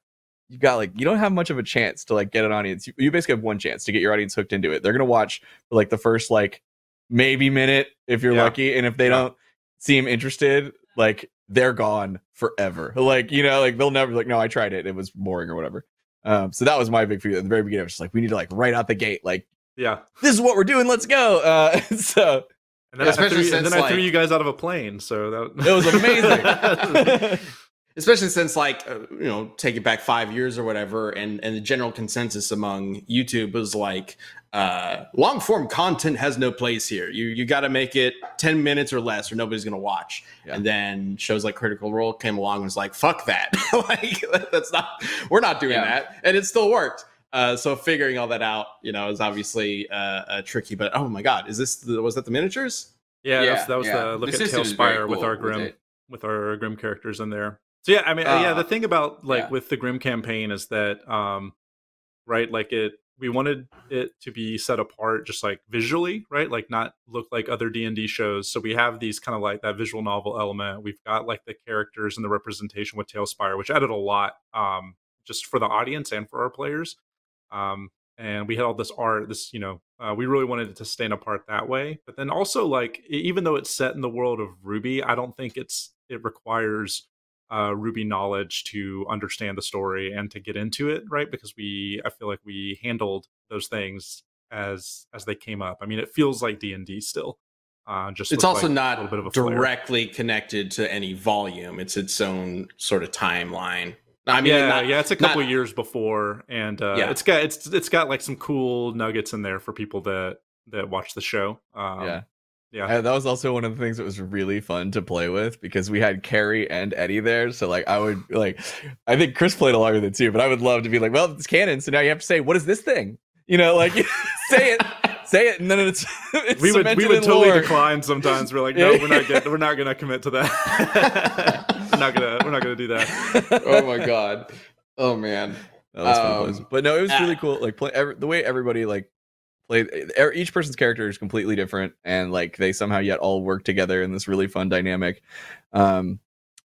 you've got like you don't have much of a chance to like get an audience. You, you basically have one chance to get your audience hooked into it. They're gonna watch for like the first like maybe minute if you're Yeah. lucky and if they Yeah. don't seem interested like they're gone forever. Like you know like they'll never like no i tried it it was boring or whatever. Um so that was my big fear at the very beginning. I was just like we need to like right out the gate like yeah, this is what we're doing let's go uh so. And then, I Especially threw, and then since, I threw you guys out of a plane, so that it was amazing. Especially since, like, uh, you know, take it back five years or whatever, and and the general consensus among YouTube was like, uh, long form content has no place here. You you got to make it ten minutes or less, or nobody's gonna watch. Yeah. And then shows like Critical Role came along and was like, "Fuck that! like that's not we're not doing Yeah. that," and it still worked. Uh, so figuring all that out, you know, is obviously uh, uh, tricky. But oh my god, is this the, was that the miniatures? Yeah, Yeah, that's, that was yeah. the look The at system is very TaleSpire with our Grimm it. with our Grimm characters in there. So yeah, I mean, yeah, Uh, the thing about like yeah. with the Grimm campaign is that, um, right, like it, we wanted it to be set apart just like visually, right, like not look like other D and D shows. So we have these kind of like that visual novel element. We've got like the characters and the representation with TaleSpire, which added a lot, um, just for the audience and for our players. Um, and we had all this art this you know uh, we really wanted it to stand apart that way but then also like even though it's set in the world of RWBY i don't think it's it requires uh, RWBY knowledge to understand the story and to get into it right because we i feel like we handled those things as as they came up i mean it feels like d&d still uh just It's also like, a not little bit of a flair. directly connected to any volume. It's its own sort of timeline. I mean, yeah, not- yeah, it's a couple not- years before, and uh, Yeah. it's got it's it's got like some cool nuggets in there for people that that watch the show. Um, yeah. Yeah, Uh, that was also one of the things that was really fun to play with because we had Carrie and Eddie there. So like I would like I think Chris played along with it too, but I would love to be like, well, it's canon, so now you have to say, what is this thing? You know, like say it, say it, and then it's, it's we would we would totally lore. decline sometimes. We're like, no, we're not get, we're not gonna commit to that. we're not gonna we're not gonna do that. oh my god. Oh man. That was fun to play Um, with. but no, it was really ah. cool. Like play every, the way everybody like played. er- Each person's character is completely different, and like they somehow yet all work together in this really fun dynamic. Um,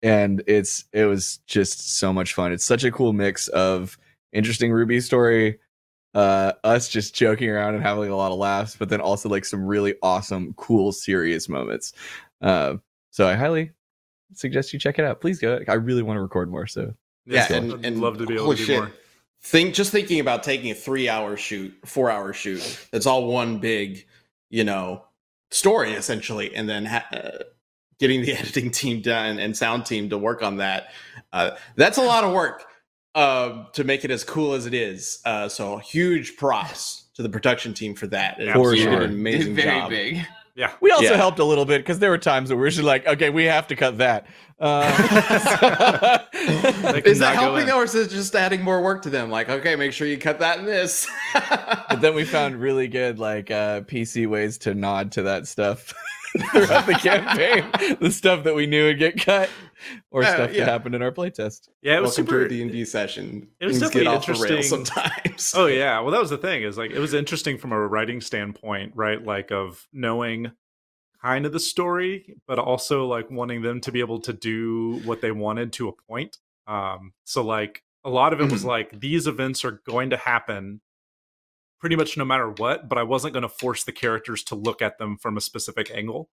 and it's it was just so much fun. It's such a cool mix of interesting RWBY story, uh, us just joking around and having a lot of laughs, but then also like some really awesome, cool, serious moments. Uh, so I highly suggest you check it out. Please go. I really want to record more. So Yeah, and, and love to be able holy to do shit. more. Think just thinking about taking a three-hour shoot, four-hour shoot. It's all one big, you know, story essentially, and then ha- uh, getting the editing team done and sound team to work on that. Uh, that's a lot of work um, to make it as cool as it is. Uh, so huge props to the production team for that. It For did sure. an amazing It's very job. big. Yeah, We also Yeah. helped a little bit because there were times where we were just like, okay, we have to cut that. Uh, Is that helping in. or is it just adding more work to them? Like, okay, make sure you cut that and this. but then we found really good like uh, PC ways to nod to that stuff throughout the campaign. the stuff that we knew would get cut or Uh, stuff yeah. that happened in our playtest. yeah, it was Welcome super. to a D&D session. it was Things definitely get off the rails interesting. sometimes. Oh yeah, well that was the thing is like it was interesting from a writing standpoint, right? Like of knowing kind of the story, but also like wanting them to be able to do what they wanted to a point. Um, so like a lot of it was like these events are going to happen pretty much no matter what, but I wasn't going to force the characters to look at them from a specific angle.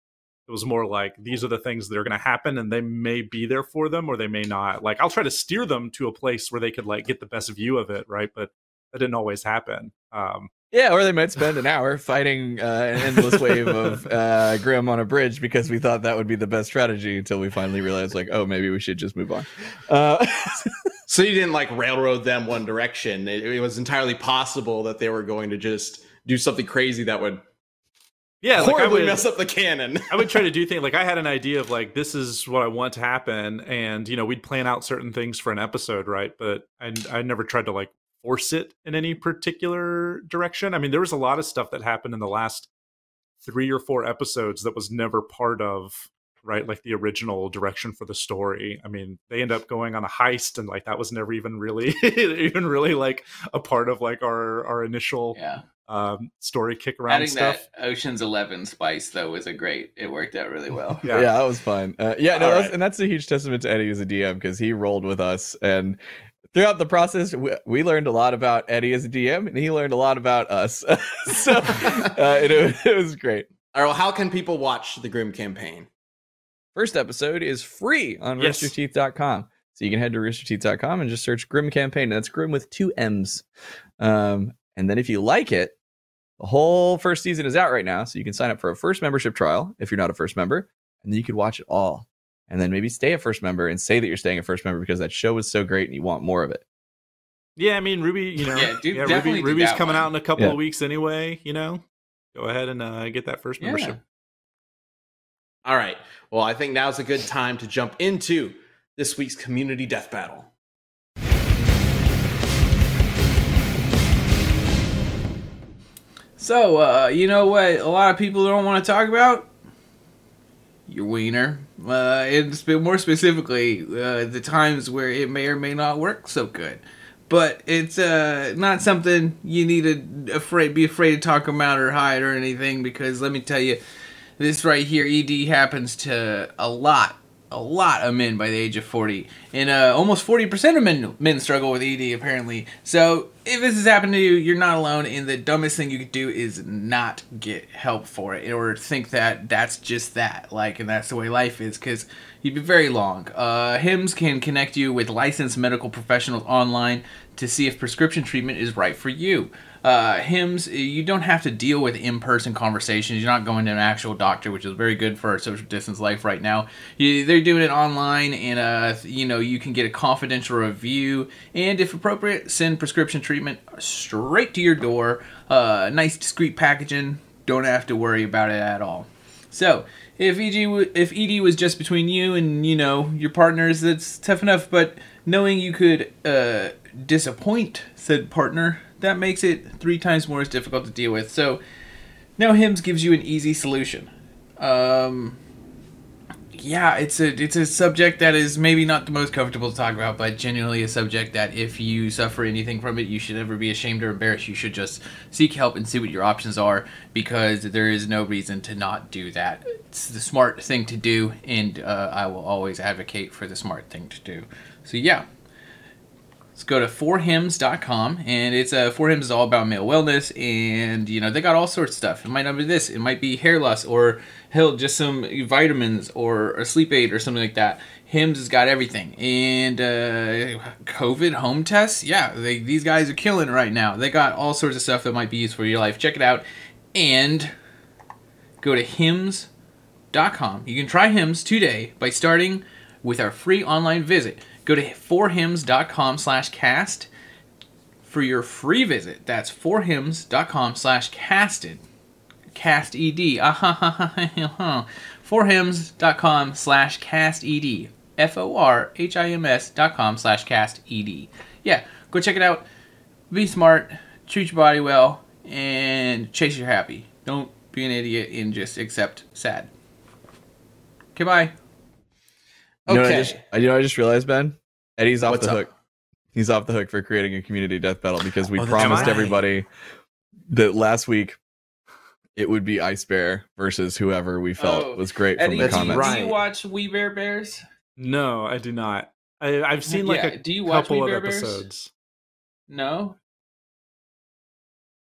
It was more like these are the things that are going to happen and they may be there for them or they may not. Like I'll try to steer them to a place where they could like get the best view of it, right? But that didn't always happen. Um, Yeah, or they might spend an hour fighting uh, an endless wave of uh, Grimm on a bridge because we thought that would be the best strategy until we finally realized, like, oh, maybe we should just move on. Uh, So you didn't like railroad them one direction. It, it was entirely possible that they were going to just do something crazy that would yeah, like I horribly would, mess up the canon. I would try to do things like I had an idea of like this is what I want to happen, and you know we'd plan out certain things for an episode, right? But I I never tried to like force it in any particular direction. I mean, there was a lot of stuff that happened in the last three or four episodes that was never part of right like the original direction for the story i mean they end up going on a heist and like that was never even really even really like a part of like our our initial Yeah. um story kick around Adding stuff that Ocean's Eleven spice though was a great. It worked out really well. yeah. yeah that was fun. Uh, yeah, no, All that's, right. and that's a huge testament to Eddie as a DM because he rolled with us and. Throughout the process, we, we learned a lot about Eddie as a DM, and he learned a lot about us. so uh, it, it was great. All right, well, how can people watch the Grimm campaign? First episode is free on Yes. roosterteeth.com. So you can head to roosterteeth.com and just search Grimm Campaign. And that's Grimm with two M's. Um, and then if you like it, the whole first season is out right now. So you can sign up for a first membership trial if you're not a first member. And then you could watch it all. And then maybe stay a first member and say that you're staying a first member because that show was so great and you want more of it. Yeah, I mean RWBY, you know, Yeah, do- RWBY, RWBY's coming one. out in a couple Yeah. of weeks anyway. You know, go ahead and uh, get that first Yeah. membership. All right. Well, I think now's a good time to jump into this week's community death battle. So, uh, you know what a lot of people don't want to talk about? Your wiener. Uh, and more specifically, uh, the times where it may or may not work so good. But it's uh, not something you need to afraid be afraid to talk about or hide or anything because let me tell you, this right here, ED happens to a lot, a lot of men by the age of 40. And uh, almost 40% of men, men struggle with ED, apparently. So if this has happened to you, you're not alone. And the dumbest thing you could do is not get help for it or think that that's just that. Like, and that's the way life is because you'd be very long. Uh, HIMS can connect you with licensed medical professionals online to see if prescription treatment is right for you uh, Hims you don't have to deal with in-person conversations. You're not going to an actual doctor which is very good for social distance life right now. You, they're doing it online and uh, you know you can get a confidential review and if appropriate send prescription treatment straight to your door. Uh, nice discreet packaging. Don't have to worry about it at all. So if EG if ED was just between you and you know your partners, that's tough enough. But knowing you could uh, disappoint said partner, that makes it three times more as difficult to deal with. So now Hims gives you an easy solution. Um, yeah, it's a it's a subject that is maybe not the most comfortable to talk about, but genuinely a subject that if you suffer anything from it, you should never be ashamed or embarrassed. You should just seek help and see what your options are because there is no reason to not do that. It's the smart thing to do, and uh, I will always advocate for the smart thing to do. So yeah, Let's go to forhims.com and it's uh, forhims is all about male wellness and you know they got all sorts of stuff. It might not be this, it might be hair loss or hell just some vitamins or a sleep aid or something like that. Hims has got everything and uh, COVID home tests. Yeah, they, these guys are killing it right now. They got all sorts of stuff that might be used for your life. Check it out and go to hims.com. You can try Hims today by starting with our free online visit. Go to forhims.com slash cast for your free visit. That's forhims.com slash casted. Cast ed. Forhims.com slash cast ed. F O R H I M S dot com slash cast ed. Yeah, go check it out. Be smart, treat your body well, and chase your happy. Don't be an idiot and just accept sad. Okay, bye. You know, I Okay. just, you know, what I just realized, Ben, Eddie's off What's the up? hook. He's off the hook for creating a community death battle because we Oh, promised everybody that last week it would be Ice Bear versus whoever we felt Oh, was great Eddie, from the that's do, you, comments. right. do you watch We Bare Bears? No, I do not. I, I've seen like Yeah, a do you watch couple We of Bear Bears? episodes. No.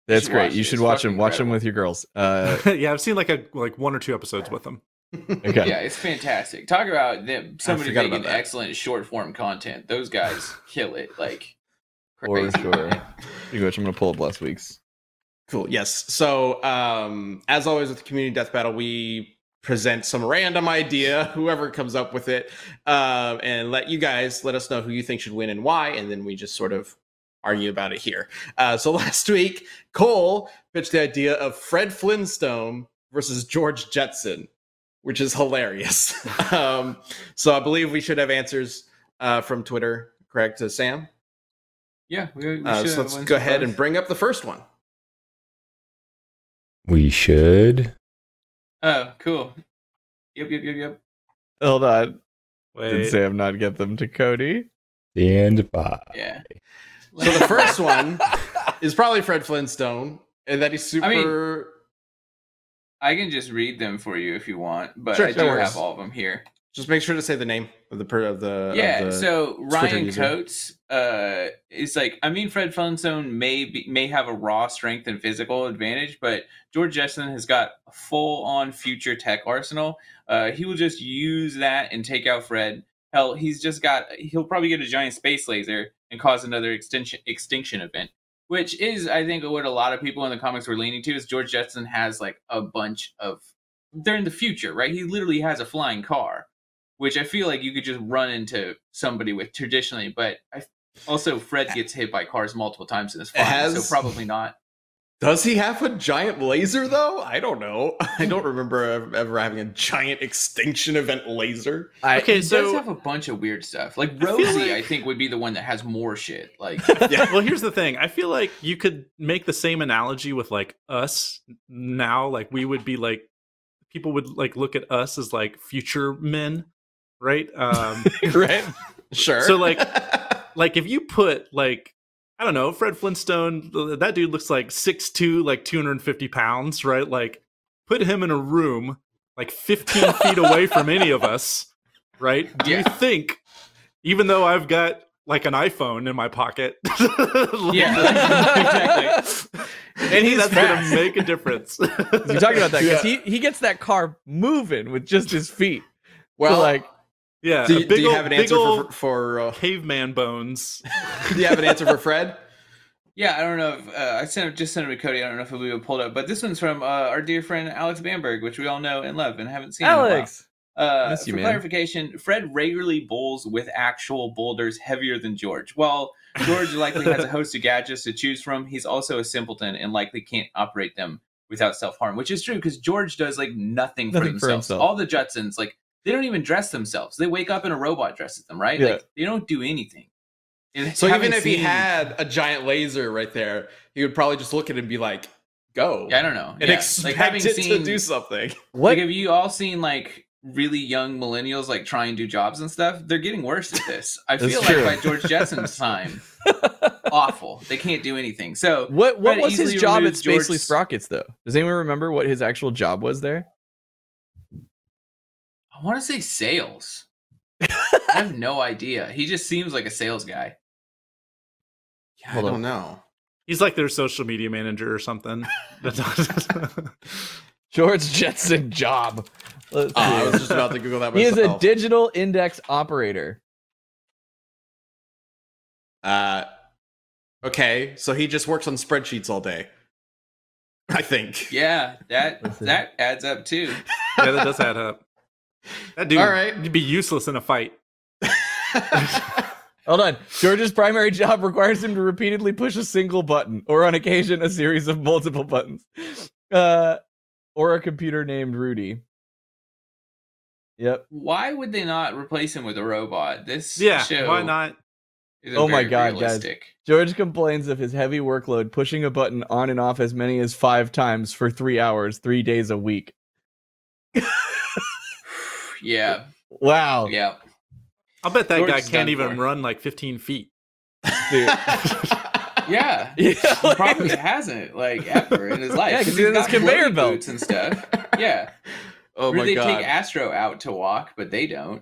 That's great. You should It's watch them. Watch them with your girls. Uh, yeah, I've seen like a like one or two episodes with them. Okay. Yeah, it's fantastic. Talk about them, somebody making about excellent short form content. Those guys kill it. Like For crazy. sure. Speaking of which, I'm gonna pull up last week's. Cool. Yes. So, um, as always with the community death battle, we present some random idea, whoever comes up with it, um, and let you guys let us know who you think should win and why, and then we just sort of argue about it here. Uh, so last week, Cole pitched the idea of Fred Flintstone versus George Jetson, which is hilarious. um, so I believe we should have answers uh, from Twitter. Correct, uh, Sam. Yeah, we, we Uh, should so let's go ahead both. and bring up the first one. We should. Oh, cool. Yep, yep, yep, yep. Hold on. Did Sam not get them to Cody? Stand by. Yeah. So the first one is probably Fred Flintstone, and that he's super. I mean, I can just read them for you if you want, but Sure, I do worries. have all of them here. just make sure to say the name of the per of the. yeah, of the so Ryan. Coates, uh, is like I mean Fred Flintstone may be, may have a raw strength and physical advantage, but George Jetson has got full on future tech arsenal. Uh, he will just use that and take out Fred. Hell, he's just got he'll probably get a giant space laser and cause another extinction extinction event. Which is, I think, what a lot of people in the comics were leaning to is George Jetson has like a bunch of they're in the future, right? He literally has a flying car which I feel like you could just run into somebody with traditionally. But I, Also, Fred gets hit by cars multiple times in his flying, so probably not. Does he have a giant laser though? I don't know. I don't remember ever- ever having a giant extinction event laser. I, Okay, He does have a bunch of weird stuff. Like Rosie, I, like- think would be the one that has more shit. Like Yeah. well, here's the thing. I feel like you could make the same analogy with like us now. Like we would be like people would like look at us as like future men, right? Um, right? Sure. So, like- like if you put like I don't know, Fred Flintstone, that dude looks like 6'2", like 250 pounds, right? Like put him in a room like 15 feet away from any of us, right? Do you think, even though I've got like an iPhone in my pocket, like- Yeah, exactly. And he's that's fast. gonna make a difference. You're talking about that because he, he gets that car moving with just his feet. well, so like, yeah, do, you- big do you ol- have an big answer for for? Uh, caveman bones. do you have an answer for Fred? Yeah, I don't know if uh, I sent it, just sent it to Cody. I don't know if we would be pulled up, but this one's from uh, our dear friend Alex Bamberg, which we all know and love and haven't seen. in a while. Alex, Uh, you, for man. clarification, Fred regularly bowls with actual boulders heavier than George. While George likely has a host of gadgets to choose from, he's also a simpleton and likely can't operate them without self harm, which is true because George does like nothing, Nothing for for themselves. himself. All the Jetsons, like they don't even dress themselves. They wake up and a robot dresses them, right? Yeah. Like they don't do anything. And So even if he seen- had a giant laser right there, he would probably just look at it and be like, "Go!" yeah, I don't know, and yeah. expect like having it seen, to do something. what? Like, have you all seen like really young millennials like try and do jobs and stuff? They're getting worse at this. I feel true. like by George Jetson's time, awful. They can't do anything. So What what Fred was his job at removes Spacely George's- Sprockets though? Does anyone remember what his actual job was there? I want to say sales. I have no idea. He just seems like a sales guy. Yeah, I don't on. know. He's like their social media manager or something. George Jetson job. Let's Oh, I was just about to Google that he is a digital index operator. Uh, okay, so he just works on spreadsheets all day. I think. Yeah, that that adds up too. yeah, that does add up. That dude All right. would be useless in a fight. Hold on. George's primary job requires him to repeatedly push a single button, or on occasion, a series of multiple buttons. Uh, or a computer named Rudy. Yep. Why would they not replace him with a robot? This Yeah, show why not? is Oh my very God, guys. George complains of his heavy workload, pushing a button on and off as many as five times for three hours, three days a week. Yeah, Wow. yeah. I'll bet that George guy can't even for. run like 15 feet. Dude. Yeah. Yeah, He like- probably hasn't like ever in his life. Yeah, because He's in has got conveyor floating belts. boots and stuff. Yeah, oh Or my they god. take Astro out to walk, but they don't.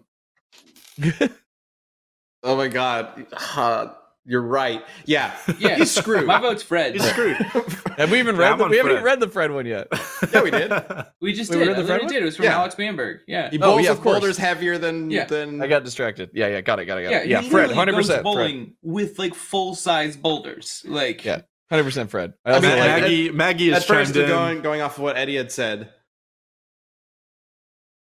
oh my god. Uh, you're right. Yeah. Yeah, He's screwed. My vote's Fred. He's screwed. Have we even Yeah, read? I'm The, on we haven't even read the Fred one yet. Yeah, we did. We just Wait, we did. read the I Fred one? did. It was from Yeah. Alex Bamberg. Yeah. He Oh, yeah, with of course. boulders heavier than Yeah. than I got distracted. Yeah, yeah, got it, got it, got Yeah, it. he Yeah, Fred, literally hundred goes percent. Fred, bowling with like full size boulders. Like, Yeah. hundred percent. Fred. I I also mean, like at- Maggie, Maggie at first in. going going off of what Eddie had said.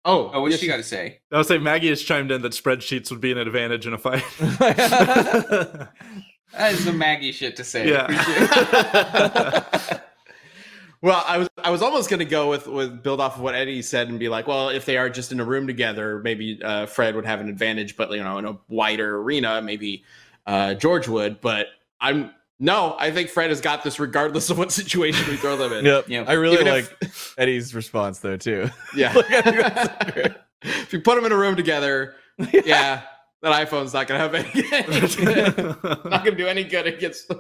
Oh, oh, what's yes, she got to say? I would say Maggie has chimed in that spreadsheets would be an advantage in a fight. That is some Maggie shit to say. Yeah. Well, I was I was almost gonna go with with build off of what Eddie said and be like, well, if they are just in a room together, maybe uh, Fred would have an advantage, but you know, in a wider arena, maybe uh, George would. But I'm no, I think Fred has got this regardless of what situation we throw them in. Yep. Yeah. I really Even like if- Eddie's response though too. Yeah. Like, I think that's great. if you put them in a room together, yeah, that iPhone's not gonna have any. not gonna do any good against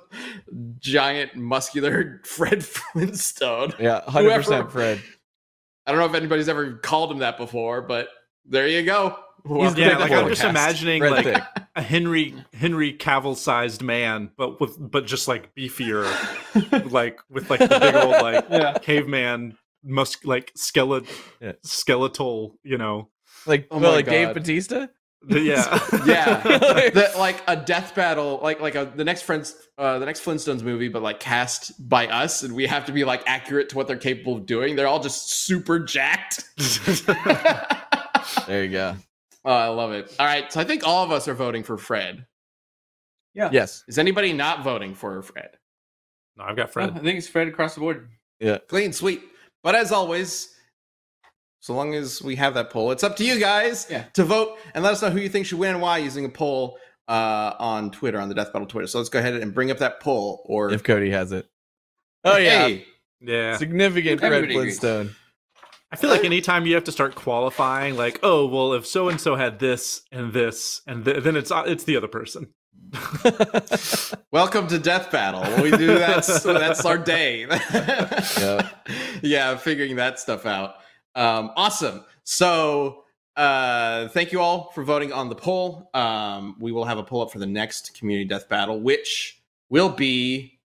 giant muscular Fred Flintstone. Yeah, hundred Whoever- percent. Fred. I don't know if anybody's ever called him that before, but there you go. Whoever yeah, like I'm just forecast. imagining Fred like thick. A Henry Henry Cavill sized man, but with but just like beefier, like with like the big old like Yeah. caveman mus like skeleton Yeah. skeletal, you know. Like, Oh well, my like Dave God. Bautista. The- yeah, Yeah. the, like a death battle, like like a the next friends, uh, the next Flintstones movie, but like cast by us, and we have to be like accurate to what they're capable of doing. They're all just super jacked. There you go. Oh, I love it. All right, so I think all of us are voting for Fred. Yeah. Yes. Is anybody not voting for Fred? No, I've got Fred. I think it's Fred across the board. Yeah. Clean sweet. But as always, so long as we have that poll, it's up to you guys Yeah. to vote and let us know who you think should win and why using a poll uh, on Twitter, on the Death Battle Twitter. So let's go ahead and bring up that poll. Or If Cody has it. Oh yeah. Hey, Yeah. Significant Fred Flintstone. agrees. Flintstone. I feel like anytime you have to start qualifying, like, oh, well, if so and so had this and this, and th- then it's uh, it's the other person. welcome to Death Battle. We do that's that's our day. Yeah. yeah, figuring that stuff out. Um, awesome. So uh thank you all for voting on the poll. Um, we will have a poll up for the next community death battle, which will be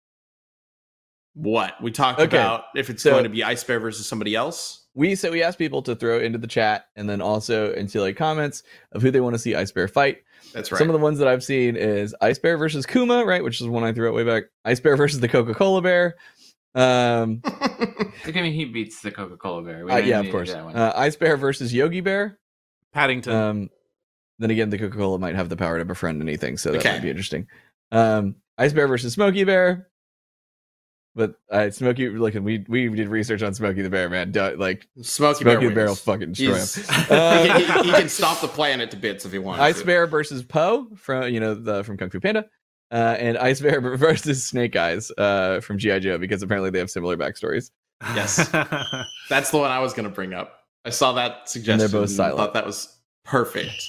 what we talked Okay. about if it's So- going to be Ice Bear versus somebody else. We so we asked people to throw into the chat and then also into like comments of who they want to see Ice Bear fight. That's right. Some of the ones that I've seen is Ice Bear versus Kuma, right? Which is one I threw out way back. Ice Bear versus the Coca Cola Bear. Um, I mean, he beats the Coca Cola bear. Uh, yeah, of course. that one. Uh, Ice Bear versus Yogi Bear. Paddington. Um, then again, the Coca Cola might have the power to befriend anything, so that Okay. might be interesting. Um, Ice Bear versus Smokey Bear. But uh, Smokey, look, we we did research on Smokey the Bear, man. Duh, like Smokey, Smokey the Bear Bear will fucking destroy him. Uh, he, can, he can stop the planet to bits if he wants. Ice to. Bear versus Po from you know the from Kung Fu Panda, uh, and Ice Bear versus Snake Eyes uh, from GI Joe because apparently they have similar backstories. yes. That's the one I was going to bring up. I saw that suggestion. They're both and silent. Thought that was perfect.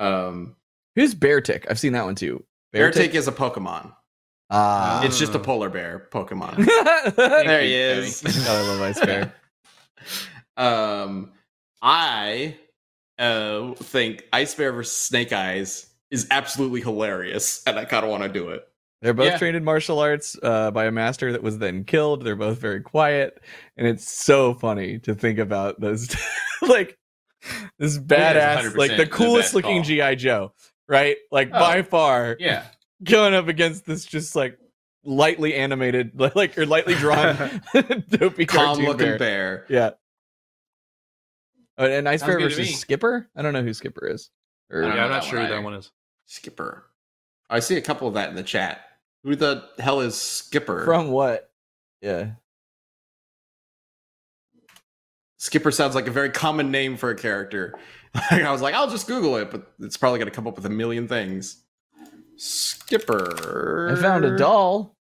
Um, Who's Beartic? I've seen that one too. Beartic is a Pokemon. Ah, It's just a Oh. polar bear Pokemon. there there he is. I love Ice Bear. um, I uh, think Ice Bear versus Snake Eyes is absolutely hilarious, and I kind of want to do it. They're both Yeah. trained in martial arts uh, by a master that was then killed. They're both very quiet, and it's so funny to think about those, like this badass, like the the coolest best looking call. GI Joe, right? Like Oh. by far, yeah. Going up against this just like lightly animated, like or lightly drawn, dopey Calm cartoon looking bear. bear. Yeah. Oh, and Ice Sounds Bear versus. Skipper. I don't know who Skipper is. Or- yeah, I'm not sure one who that one is. Skipper. I see a couple of that in the chat. Who the hell is Skipper? from what? Yeah. Skipper sounds like a very common name for a character. I was like, I'll just Google it, but it's probably going to come up with a million things. Skipper. I found a doll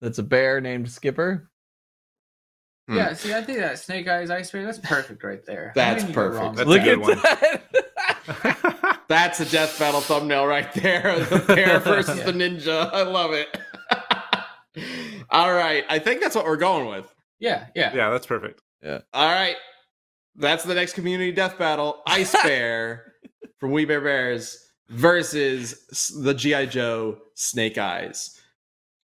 that's a bear named Skipper. Hmm. Yeah, see, I think that Snake Eyes Ice Bear, that's perfect right there. That's How can you go perfect. That's a Look good at one. that. That's a death battle thumbnail right there. The bear versus Yeah. the ninja. I love it. All right. I think that's what we're going with. Yeah, yeah. yeah, that's perfect. Yeah. All right. That's the next community death battle. Ice Bear from We Bare Bears versus the G.I. Joe Snake Eyes.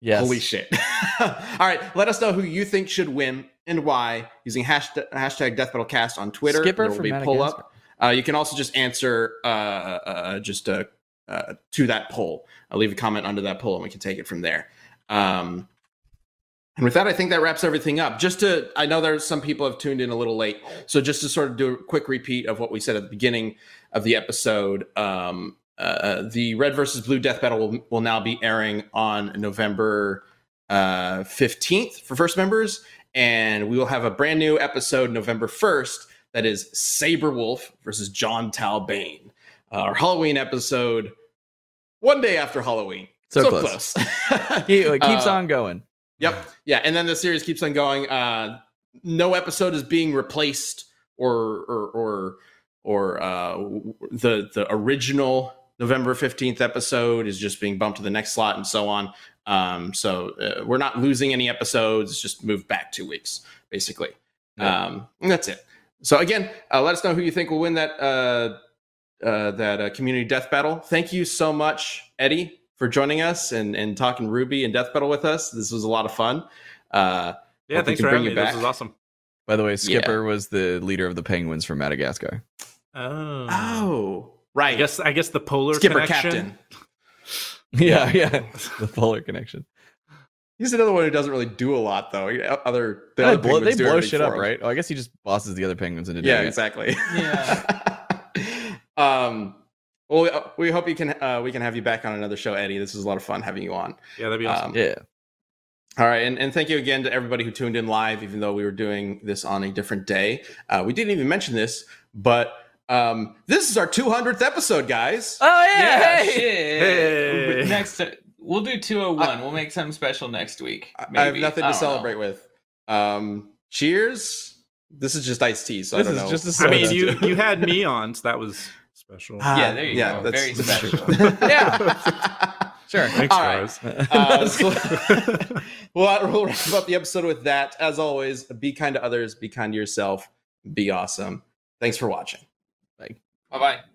yes. Holy shit. All right. Let us know who you think should win and why using hashtag, hashtag Death Battle Cast on Twitter. Skipper there will be Madagascar. up. Uh, you can also just answer uh, uh, just uh, uh, to that poll. I'll leave a comment under that poll and we can take it from there. Um, and with that, I think that wraps everything up. Just to, I know there's some people have tuned in a little late, so just to sort of do a quick repeat of what we said at the beginning of the episode. Um, uh, the red versus blue death battle will, will now be airing on November uh, 15th for first members, and we will have a brand new episode November 1st that is Sabrewulf versus Jon Talbain. Uh, our Halloween episode, one day after Halloween. So close. close. He, it keeps Uh, on going. Yep. Yeah, and then the series keeps on going. Uh, no episode is being replaced or or or or uh, the the original November fifteenth episode is just being bumped to the next slot and so on. Um, so uh, we're not losing any episodes; it's just moved back two weeks, basically. Yeah. Um, and that's it. So again, uh, let us know who you think will win that uh, uh, that uh, community death battle. Thank you so much, Eddie, for joining us and and talking Ruby and death battle with us. This was a lot of fun. Uh, Yeah, thanks for bring having you me. This back. was awesome. By the way, Skipper was the leader of the penguins from Madagascar. Oh. oh, I guess I guess the polar Skipper connection. Captain. Yeah, yeah. the polar connection. He's another one who doesn't really do a lot, though. Other the They other blow, they blow shit up, him. right? Oh, I guess he just bosses the other penguins into Yeah, doing it. exactly. Yeah. um, Well, we, uh, we hope you can uh, we can have you back on another show, Eddie. This is a lot of fun having you on. Yeah, that'd be awesome. Um, Yeah. All right, and, and thank you again to everybody who tuned in live, even though we were doing this on a different day. Uh, we didn't even mention this, but um, this is our 200th episode, guys. Oh Yeah, hey! Hey. Next, we'll do 201. we'll make something special next week. I- I have nothing I to don't know. celebrate with. Um, cheers. This is just iced tea, so This I don't is know. just a I mean, you you had me on, so that was special. Ah, Yeah, there you go. that's- Very that's special. Yeah. Sure. Thanks, All right. guys. Uh, so- well, we'll wrap up the episode with that. As always, be kind to others, be kind to yourself, be awesome. Thanks for watching. Bye bye.